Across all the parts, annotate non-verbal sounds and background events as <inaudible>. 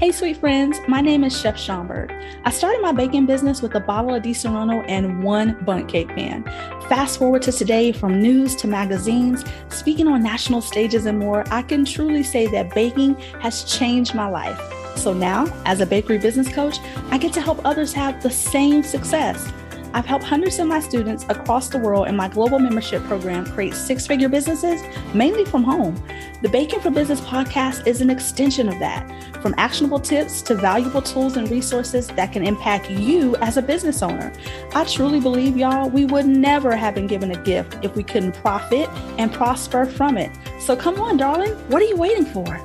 Hey, sweet friends, my name is Chef Schomburg. I started my baking business with a bottle of Disaronno and one Bundt cake pan. Fast forward to today, from news to magazines, speaking on national stages and more, I can truly say that baking has changed my life. So now, as a bakery business coach, I get to help others have the same success. I've helped hundreds of my students across the world in my global membership program create six figure businesses, mainly from home. The Baking for Business podcast is an extension of that, from actionable tips to valuable tools and resources that can impact you as a business owner. I truly believe, y'all, we would never have been given a gift if we couldn't profit and prosper from it. So come on, darling, what are you waiting for?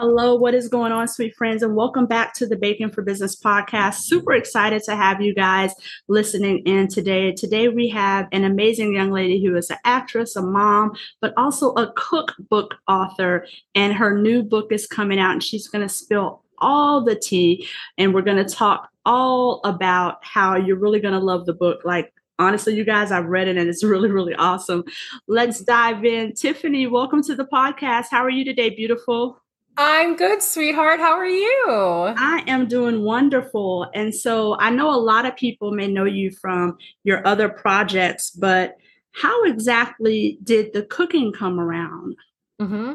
Hello, what is going on, sweet friends? And welcome back to the Baking for Business podcast. Super excited to have you guys listening in today. Today, we have an amazing young lady who is an actress, a mom, but also a cookbook author. And her new book is coming out, and she's going to spill all the tea. And we're going to talk all about how you're really going to love the book. Like, honestly, you guys, I've read it and it's <laughs> really, really awesome. Let's dive in. Tiffani, welcome to the podcast. How are you today, beautiful? I'm good, sweetheart. How are you? I am doing wonderful. And so I know a lot of people may know you from your other projects, but how exactly did the cooking come around? Mm-hmm.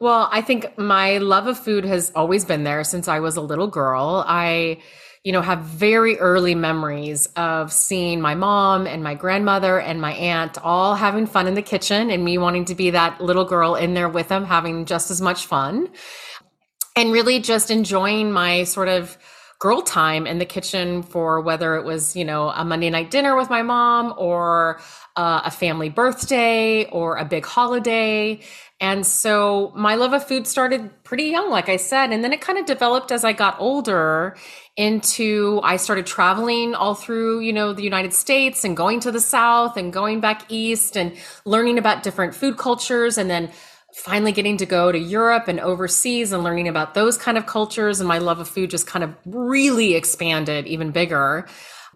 Well, I think my love of food has always been there since I was a little girl. I you know, have very early memories of seeing my mom and my grandmother and my aunt all having fun in the kitchen and me wanting to be that little girl in there with them having just as much fun. And really just enjoying my sort of girl time in the kitchen for whether it was, you know, a Monday night dinner with my mom or uh, a family birthday or a big holiday. And so my love of food started pretty young, like I said. And then it kind of developed as I got older into, I started traveling all through, you know, the United States and going to the South and going back East and learning about different food cultures. And then finally getting to go to Europe and overseas and learning about those kind of cultures. And my love of food just kind of really expanded even bigger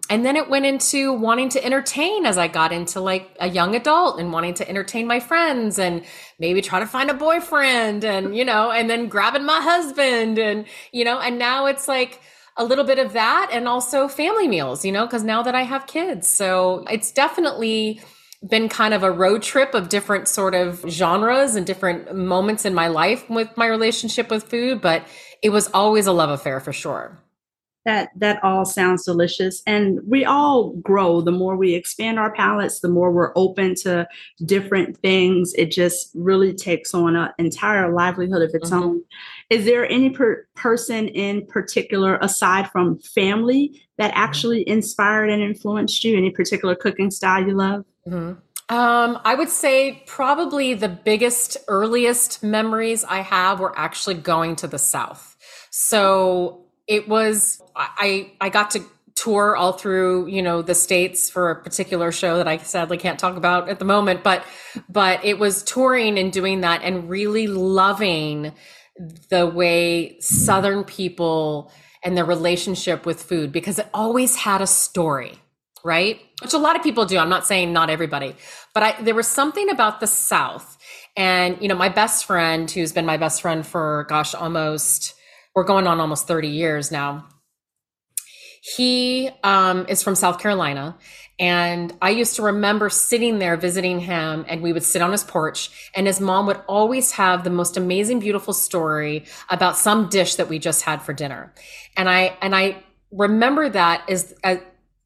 and then it went into wanting to entertain as I got into like a young adult and wanting to entertain my friends and maybe try to find a boyfriend and, you know, and then grabbing my husband and, you know, and now it's like, a little bit of that and also family meals, you know, because now that I have kids. So it's definitely been kind of a road trip of different sort of genres and different moments in my life with my relationship with food, but it was always a love affair for sure. That that all sounds delicious. And we all grow. The more we expand our palates the more we're open to different things. It just really takes on an entire livelihood of its mm-hmm. own. Is there any per- person in particular aside from family that mm-hmm. actually inspired and influenced you? Any particular cooking style you love mm-hmm. Um, I would say probably the biggest, earliest memories I have were actually going to the South. So it was I I got to tour all through you know the states for a particular show that I sadly can't talk about at the moment but but it was touring and doing that and really loving the way southern people and their relationship with food because it always had a story right which a lot of people do i'm not saying not everybody but I, there was something about the south and you know my best friend who's been my best friend for gosh almost we're going on almost 30 years now. He um, is from South Carolina. And I used to remember sitting there visiting him, and we would sit on his porch, and his mom would always have the most amazing, beautiful story about some dish that we just had for dinner. And I and I remember that as, as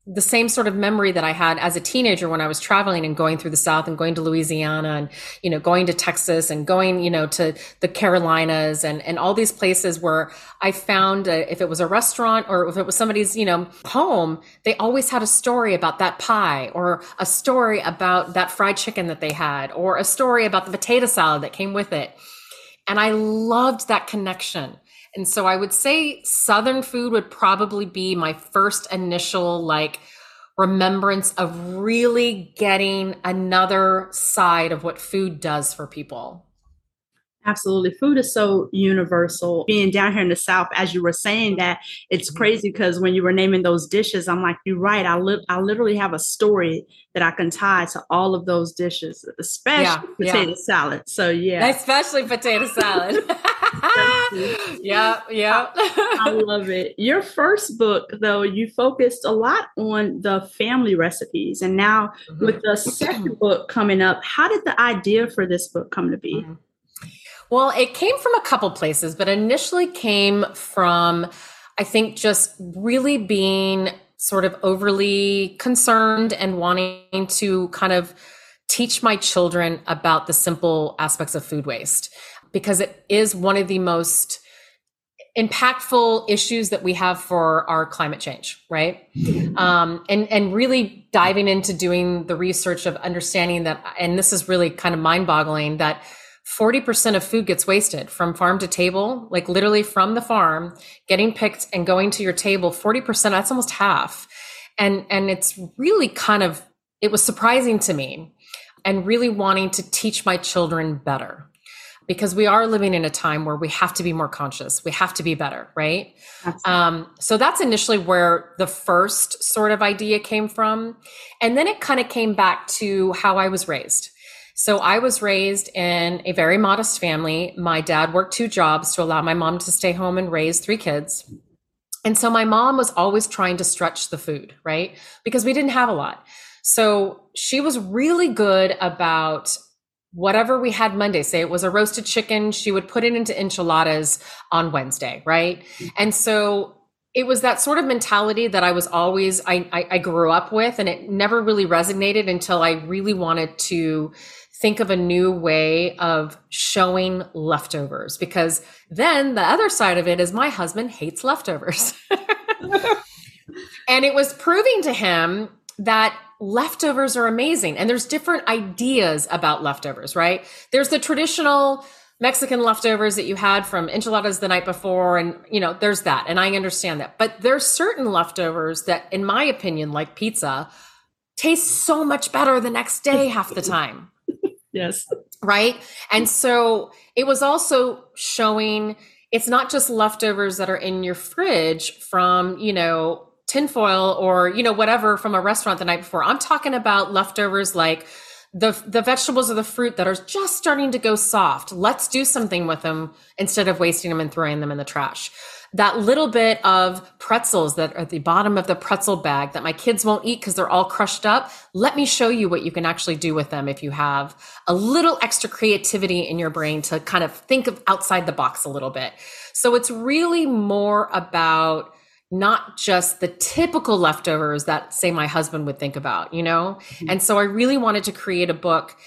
the same sort of memory that I had as a teenager when I was traveling and going through the South and going to Louisiana and, you know, going to Texas and going, you know, to the Carolinas and, and all these places where I found a, if it was a restaurant or if it was somebody's, you know, home, they always had a story about that pie or a story about that fried chicken that they had or a story about the potato salad that came with it. And I loved that connection. And so I would say Southern food would probably be my first initial like remembrance of really getting another side of what food does for people. Absolutely. Food is so universal. Being down here in the South, as you were saying that, it's mm-hmm. crazy because when you were naming those dishes, I'm like, you're right. I, li- I literally have a story that I can tie to all of those dishes, especially yeah, potato yeah. salad. So, yeah. Especially potato salad. <laughs> yeah, <laughs> yeah. I love it. Your first book, though, you focused a lot on the family recipes. And now mm-hmm. with the second book coming up, how did the idea for this book come to be? Mm-hmm. Well, it came from a couple places, but initially came from, I think, just really being sort of overly concerned and wanting to kind of teach my children about the simple aspects of food waste because it is one of the most impactful issues that we have for our climate change, right? Um, and and really diving into doing the research of understanding that, and this is really kind of mind boggling that 40% of food gets wasted from farm to table, like literally from the farm, getting picked and going to your table. 40%, that's almost half. And, and it's really kind of, it was surprising to me and really wanting to teach my children better because we are living in a time where we have to be more conscious. We have to be better, right? Um, so that's initially where the first sort of idea came from. And then it kind of came back to how I was raised. So I was raised in a very modest family. My dad worked two jobs to allow my mom to stay home and raise three kids. And so my mom was always trying to stretch the food, right? Because we didn't have a lot. So she was really good about whatever we had Monday, say it was a roasted chicken, she would put it into enchiladas on Wednesday, right? And so it was that sort of mentality that I was always I, I, I grew up with, and it never really resonated until I really wanted to think of a new way of showing leftovers because then the other side of it is my husband hates leftovers. <laughs> and it was proving to him that leftovers are amazing and there's different ideas about leftovers, right? There's the traditional Mexican leftovers that you had from enchiladas the night before and you know, there's that and I understand that. But there's certain leftovers that in my opinion like pizza taste so much better the next day half the time. Yes. Right. And so it was also showing it's not just leftovers that are in your fridge from, you know, tinfoil or, you know, whatever from a restaurant the night before. I'm talking about leftovers like the the vegetables or the fruit that are just starting to go soft. Let's do something with them instead of wasting them and throwing them in the trash that little bit of pretzels that are at the bottom of the pretzel bag that my kids won't eat because they're all crushed up. Let me show you what you can actually do with them if you have a little extra creativity in your brain to kind of think of outside the box a little bit. So it's really more about not just the typical leftovers that say my husband would think about, you know? Mm-hmm. And so I really wanted to create a book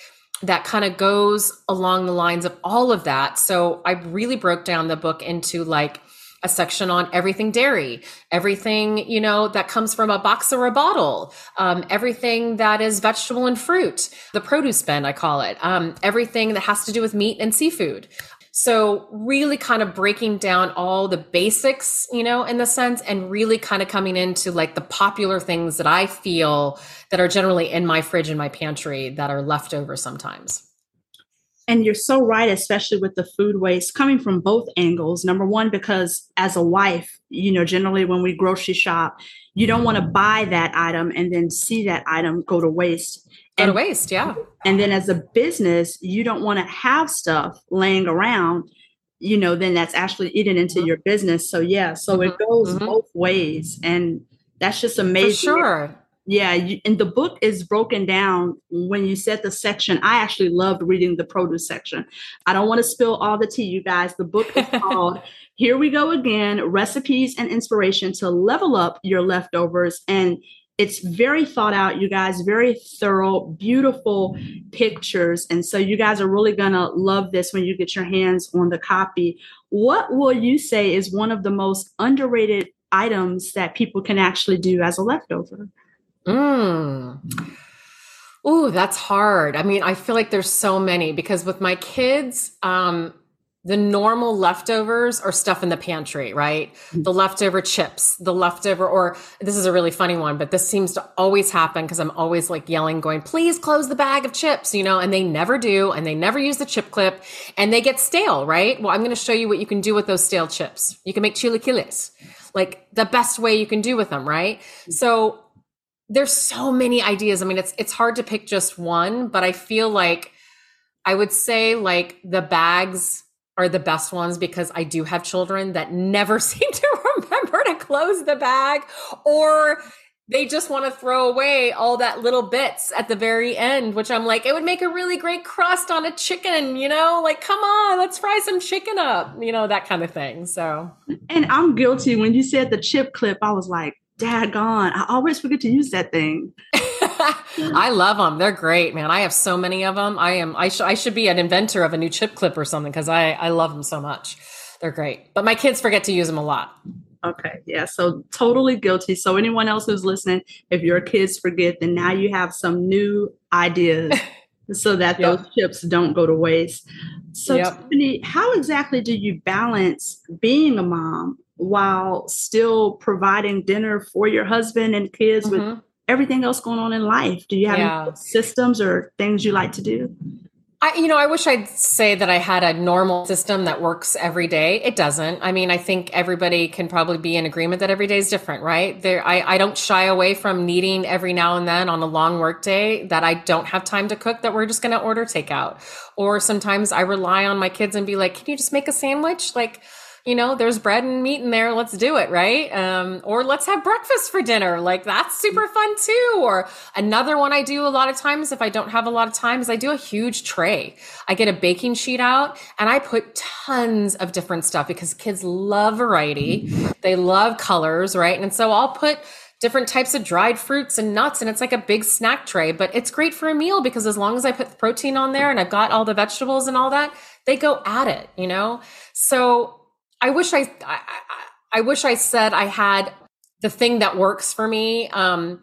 that kind of goes along the lines of all of that. So I really broke down the book into like a section on everything dairy, everything, you know, that comes from a box or a bottle, um, everything that is vegetable and fruit, the produce bin, I call it, um, everything that has to do with meat and seafood. So really kind of breaking down all the basics, you know, in the sense and really kind of coming into like the popular things that I feel that are generally in my fridge and my pantry that are left over sometimes. And you're so right, especially with the food waste coming from both angles. Number one, because as a wife, you know, generally when we grocery shop, you don't want to buy that item and then see that item go to waste. Go to waste, yeah. And then as a business, you don't want to have stuff laying around, you know, then that's actually eating into mm-hmm. your business. So yeah, so mm-hmm. it goes mm-hmm. both ways. And that's just amazing. For sure yeah, you, and the book is broken down when you said the section. I actually loved reading the produce section. I don't want to spill all the tea, you guys. The book is <laughs> called Here We Go Again Recipes and Inspiration to Level Up Your Leftovers. And it's very thought out, you guys, very thorough, beautiful pictures. And so you guys are really going to love this when you get your hands on the copy. What will you say is one of the most underrated items that people can actually do as a leftover? Mm. Ooh, that's hard. I mean, I feel like there's so many because with my kids, um, the normal leftovers are stuff in the pantry, right? Mm-hmm. The leftover chips, the leftover, or this is a really funny one, but this seems to always happen because I'm always like yelling, going, please close the bag of chips, you know, and they never do. And they never use the chip clip and they get stale, right? Well, I'm going to show you what you can do with those stale chips. You can make chilaquiles, like the best way you can do with them, right? Mm-hmm. So there's so many ideas. I mean, it's, it's hard to pick just one, but I feel like I would say like the bags, are the best ones because I do have children that never <laughs> seem to remember to close the bag or they just want to throw away all that little bits at the very end, which I'm like, it would make a really great crust on a chicken, you know, like, come on, let's fry some chicken up, you know, that kind of thing. So, and I'm guilty. When you said the chip clip, I was like, dad gone. I always forget to use that thing. <laughs> I love them. They're great, man. I have so many of them. I am. I, sh- I should be an inventor of a new chip clip or something because I I love them so much. They're great, but my kids forget to use them a lot. Okay, yeah. So totally guilty. So anyone else who's listening, if your kids forget, then now you have some new ideas <laughs> so that yep. those chips don't go to waste. So yep. Tiffani, how exactly do you balance being a mom while still providing dinner for your husband and kids mm-hmm. with everything else going on in life? Do you have yeah. systems or things you like to do? I, you know, I wish I'd say that I had a normal system that works every day. It doesn't. I mean, I think everybody can probably be in agreement that every day is different, right? There, I, I don't shy away from needing every now and then on a long work day that I don't have time to cook that we're just going to order takeout. Or sometimes I rely on my kids and be like, can you just make a sandwich? Like, you know, there's bread and meat in there. Let's do it, right? Um, or let's have breakfast for dinner. Like that's super fun too. Or another one I do a lot of times if I don't have a lot of time is I do a huge tray. I get a baking sheet out and I put tons of different stuff because kids love variety. They love colors, right? And so I'll put different types of dried fruits and nuts and it's like a big snack tray but it's great for a meal because as long as i put protein on there and i've got all the vegetables and all that they go at it you know so I wish I, I, I wish I said I had the thing that works for me. Um,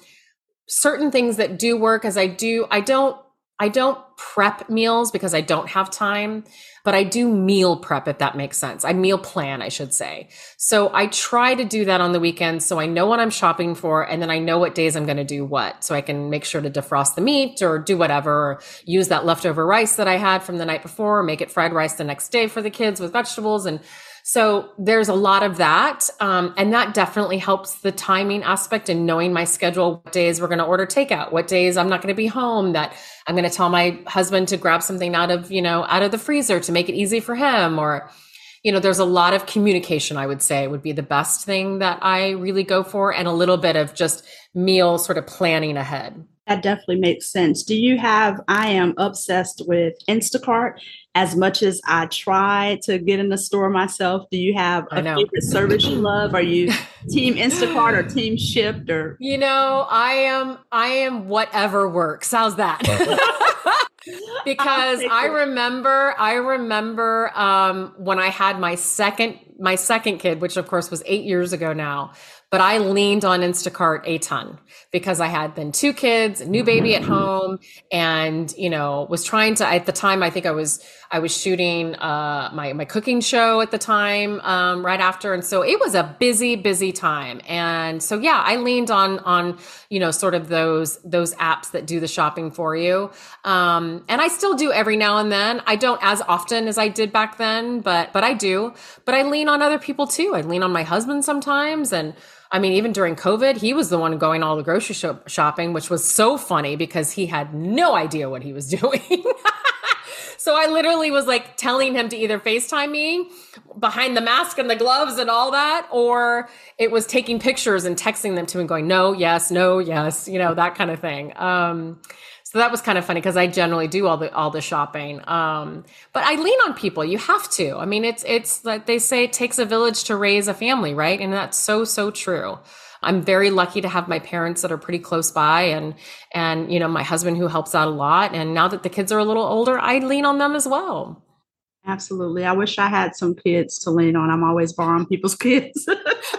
certain things that do work as I do, I don't, I don't prep meals because I don't have time, but I do meal prep if that makes sense. I meal plan, I should say. So I try to do that on the weekends so I know what I'm shopping for and then I know what days I'm going to do what. So I can make sure to defrost the meat or do whatever, or use that leftover rice that I had from the night before, or make it fried rice the next day for the kids with vegetables and so there's a lot of that. Um, and that definitely helps the timing aspect and knowing my schedule, what days we're going to order takeout, what days I'm not going to be home, that I'm going to tell my husband to grab something out of, you know, out of the freezer to make it easy for him or, you know, there's a lot of communication, I would say would be the best thing that I really go for and a little bit of just meal sort of planning ahead. That definitely makes sense. Do you have? I am obsessed with Instacart as much as I try to get in the store myself. Do you have a favorite service you love? Are you <laughs> team Instacart or team Shipt or? You know, I am. I am whatever works. How's that? <laughs> <laughs> because I remember, I remember um, when I had my second, my second kid, which of course was eight years ago now but I leaned on Instacart a ton because I had then two kids, a new baby at home, and you know was trying to. At the time, I think I was I was shooting uh, my my cooking show at the time um, right after, and so it was a busy busy time. And so yeah, I leaned on on you know sort of those those apps that do the shopping for you, um, and I still do every now and then. I don't as often as I did back then, but but I do. But I lean on other people too. I lean on my husband sometimes, and I mean, even during COVID, he was the one going all the grocery shop shopping, which was so funny because he had no idea what he was <laughs> doing. so I literally was like telling him to either FaceTime me behind the mask and the gloves and all that, or it was taking pictures and texting them to him going, no, yes, no, yes, you know, that kind of thing. Um, so that was kind of funny because I generally do all the all the shopping. Um, but I lean on people. You have to. I mean, it's it's like they say it takes a village to raise a family, right? And that's so so true. I'm very lucky to have my parents that are pretty close by and and you know my husband who helps out a lot and now that the kids are a little older I lean on them as well. Absolutely. I wish I had some kids to lean on. I'm always borrowing people's <laughs> kids.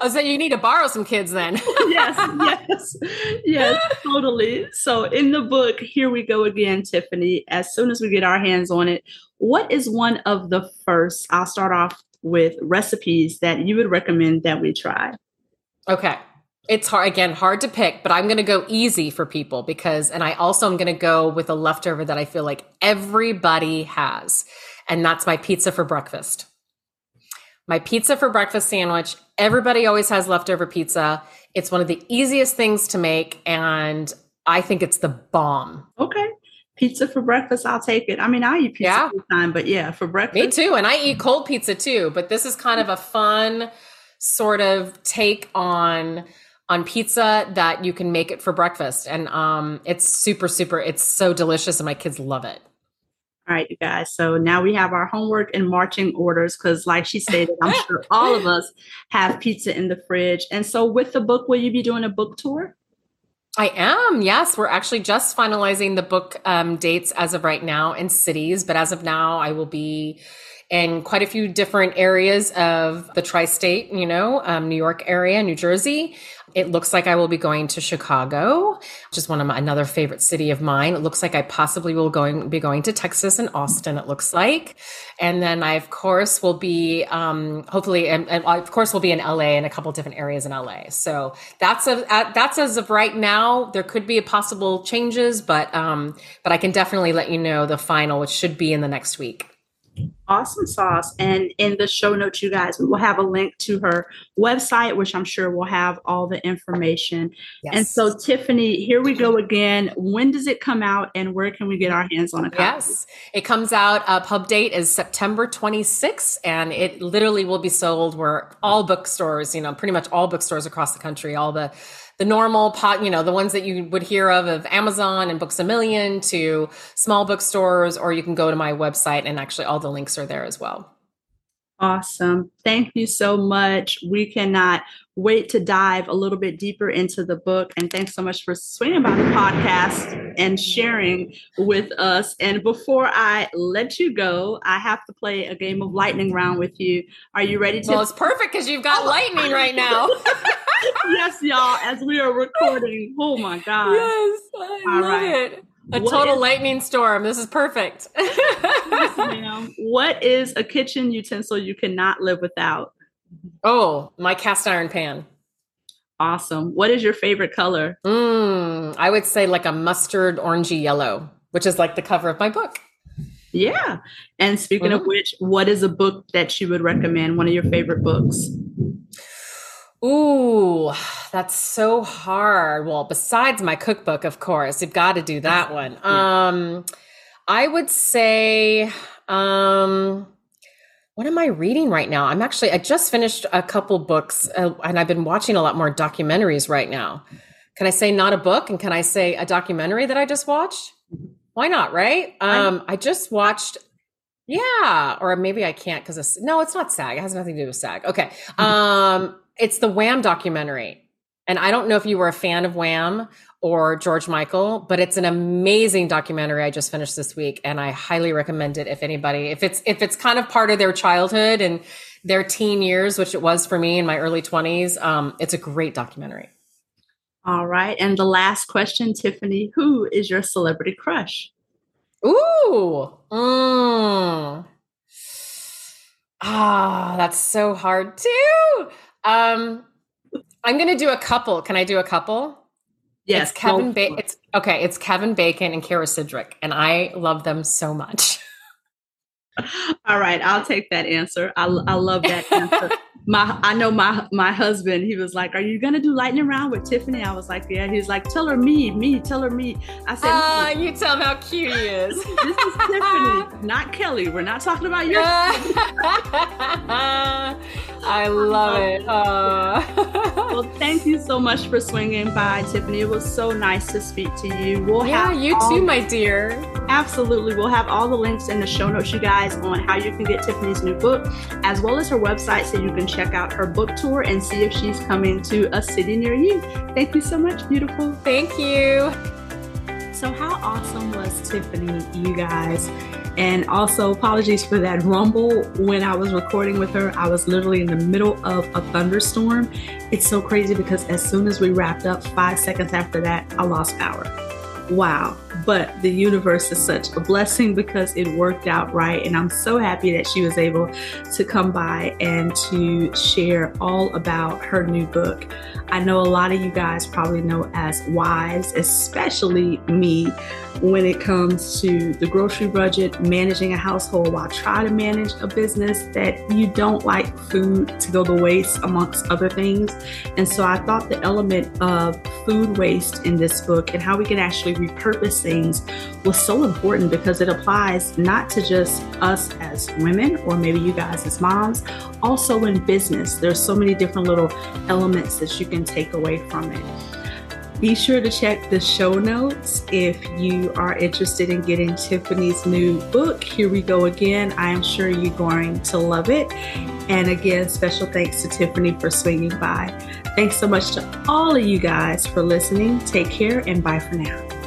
oh, so you need to borrow some kids then. <laughs> yes, yes, yes, totally. So in the book, here we go again, Tiffani. As soon as we get our hands on it, what is one of the first? I'll start off with recipes that you would recommend that we try. Okay. It's hard again, hard to pick, but I'm going to go easy for people because, and I also am going to go with a leftover that I feel like everybody has and that's my pizza for breakfast. My pizza for breakfast sandwich. Everybody always has leftover pizza. It's one of the easiest things to make, and I think it's the bomb. Okay. Pizza for breakfast, I'll take it. I mean, I eat pizza yeah. all the time, but yeah, for breakfast. Me too. And I eat cold pizza too, but this is kind of a fun sort of take on on pizza that you can make it for breakfast and um it's super super it's so delicious and my kids love it all right, you guys. So now we have our homework and marching orders because, like she stated, I'm <laughs> sure all of us have pizza in the fridge. And so, with the book, will you be doing a book tour? I am. Yes, we're actually just finalizing the book um, dates as of right now in cities, but as of now, I will be in quite a few different areas of the tri-state, you know, um, New York area, New Jersey. It looks like I will be going to Chicago, which is one of my another favorite city of mine. It looks like I possibly will going be going to Texas and Austin. It looks like, and then I of course will be um, hopefully, and, and of course will be in LA and a couple different areas in LA. So that's a, that's as of right now. There could be possible changes, but um, but I can definitely let you know the final, which should be in the next week awesome sauce. And in the show notes, you guys, we will have a link to her website, which I'm sure will have all the information. Yes. And so, Tiffani, here we go again. When does it come out and where can we get our hands on a copy? Yes, it comes out, uh, pub date is September 26th, and it literally will be sold where all bookstores, you know, pretty much all bookstores across the country, all the the normal pot, you know, the ones that you would hear of of Amazon and Books a Million to small bookstores, or you can go to my website and actually all the links are there as well. Awesome. Thank you so much. We cannot wait to dive a little bit deeper into the book. And thanks so much for swinging by the podcast and sharing with us. And before I let you go, I have to play a game of lightning round with you. Are you ready to? Well, it's perfect because you've got oh. lightning right now. <laughs> yes, y'all, as we are recording. Oh my God. Yes, I All love right. it. A what total is, lightning storm. This is perfect. <laughs> What is a kitchen utensil you cannot live without? Oh, my cast iron pan. Awesome. What is your favorite color? Mm, I would say like a mustard orangey yellow, which is like the cover of my book. Yeah. And speaking mm-hmm. of which, what is a book that you would recommend? One of your favorite books? Ooh, that's so hard. Well, besides my cookbook, of course, you've got to do that <laughs> one. Yeah. Um, I would say, um, what am I reading right now? I'm actually, I just finished a couple books uh, and I've been watching a lot more documentaries right now. Can I say not a book? And can I say a documentary that I just watched? Why not? Right. Um, I just watched yeah, or maybe I can't because no, it's not SAG. It has nothing to do with SAG. Okay. <laughs> Um, it's the Wham documentary. And I don't know if you were a fan of Wham or George Michael, but it's an amazing documentary I just finished this week and I highly recommend it if anybody if it's if it's kind of part of their childhood and their teen years, which it was for me in my early 20s, um, it's a great documentary. All right. And the last question, Tiffani, who is your celebrity crush? Ooh. Mm. Ah, that's so hard too. Um, I'm going to do a couple. Can I do a couple? Yes. It's Kevin. Ba- it's okay. It's Kevin Bacon and Kyra Sedgwick, and I love them so much. <laughs> All right, I'll take that answer. I, I love that answer. <laughs> my I know my my husband. He was like, "Are you gonna do lightning round with Tiffani?" I was like, "Yeah." He's like, "Tell her me, me, tell her me." I said, "Ah, uh, you tell him how cute he is." <laughs> this is Tiffani, not Kelly. We're not talking about your. <laughs> I love it. Uh. well, thank you so much for swinging by, Tiffani. It was so nice to speak to you. We'll yeah, you too, my dear. Absolutely. We'll have all the links in the show notes, you guys, on how you can get Tiffani's new book, as well as her website, so you can check out her book tour and see if she's coming to a city near you. Thank you so much, beautiful. Thank you. So, how awesome was Tiffani, you guys? And also, apologies for that rumble when I was recording with her. I was literally in the middle of a thunderstorm. It's so crazy because as soon as we wrapped up, five seconds after that, I lost power. Wow. But the universe is such a blessing because it worked out right. And I'm so happy that she was able to come by and to share all about her new book. I know a lot of you guys probably know as wives, especially me, when it comes to the grocery budget, managing a household while trying to manage a business that you don't like food to go to waste amongst other things. And so I thought the element of food waste in this book and how we can actually repurpose things was so important because it applies not to just us as women or maybe you guys as moms, also in business. There's so many different little elements that you can take away from it. Be sure to check the show notes if you are interested in getting Tiffani's new book. Here we go again. I am sure you're going to love it. And again, special thanks to Tiffani for swinging by. Thanks so much to all of you guys for listening. Take care and bye for now.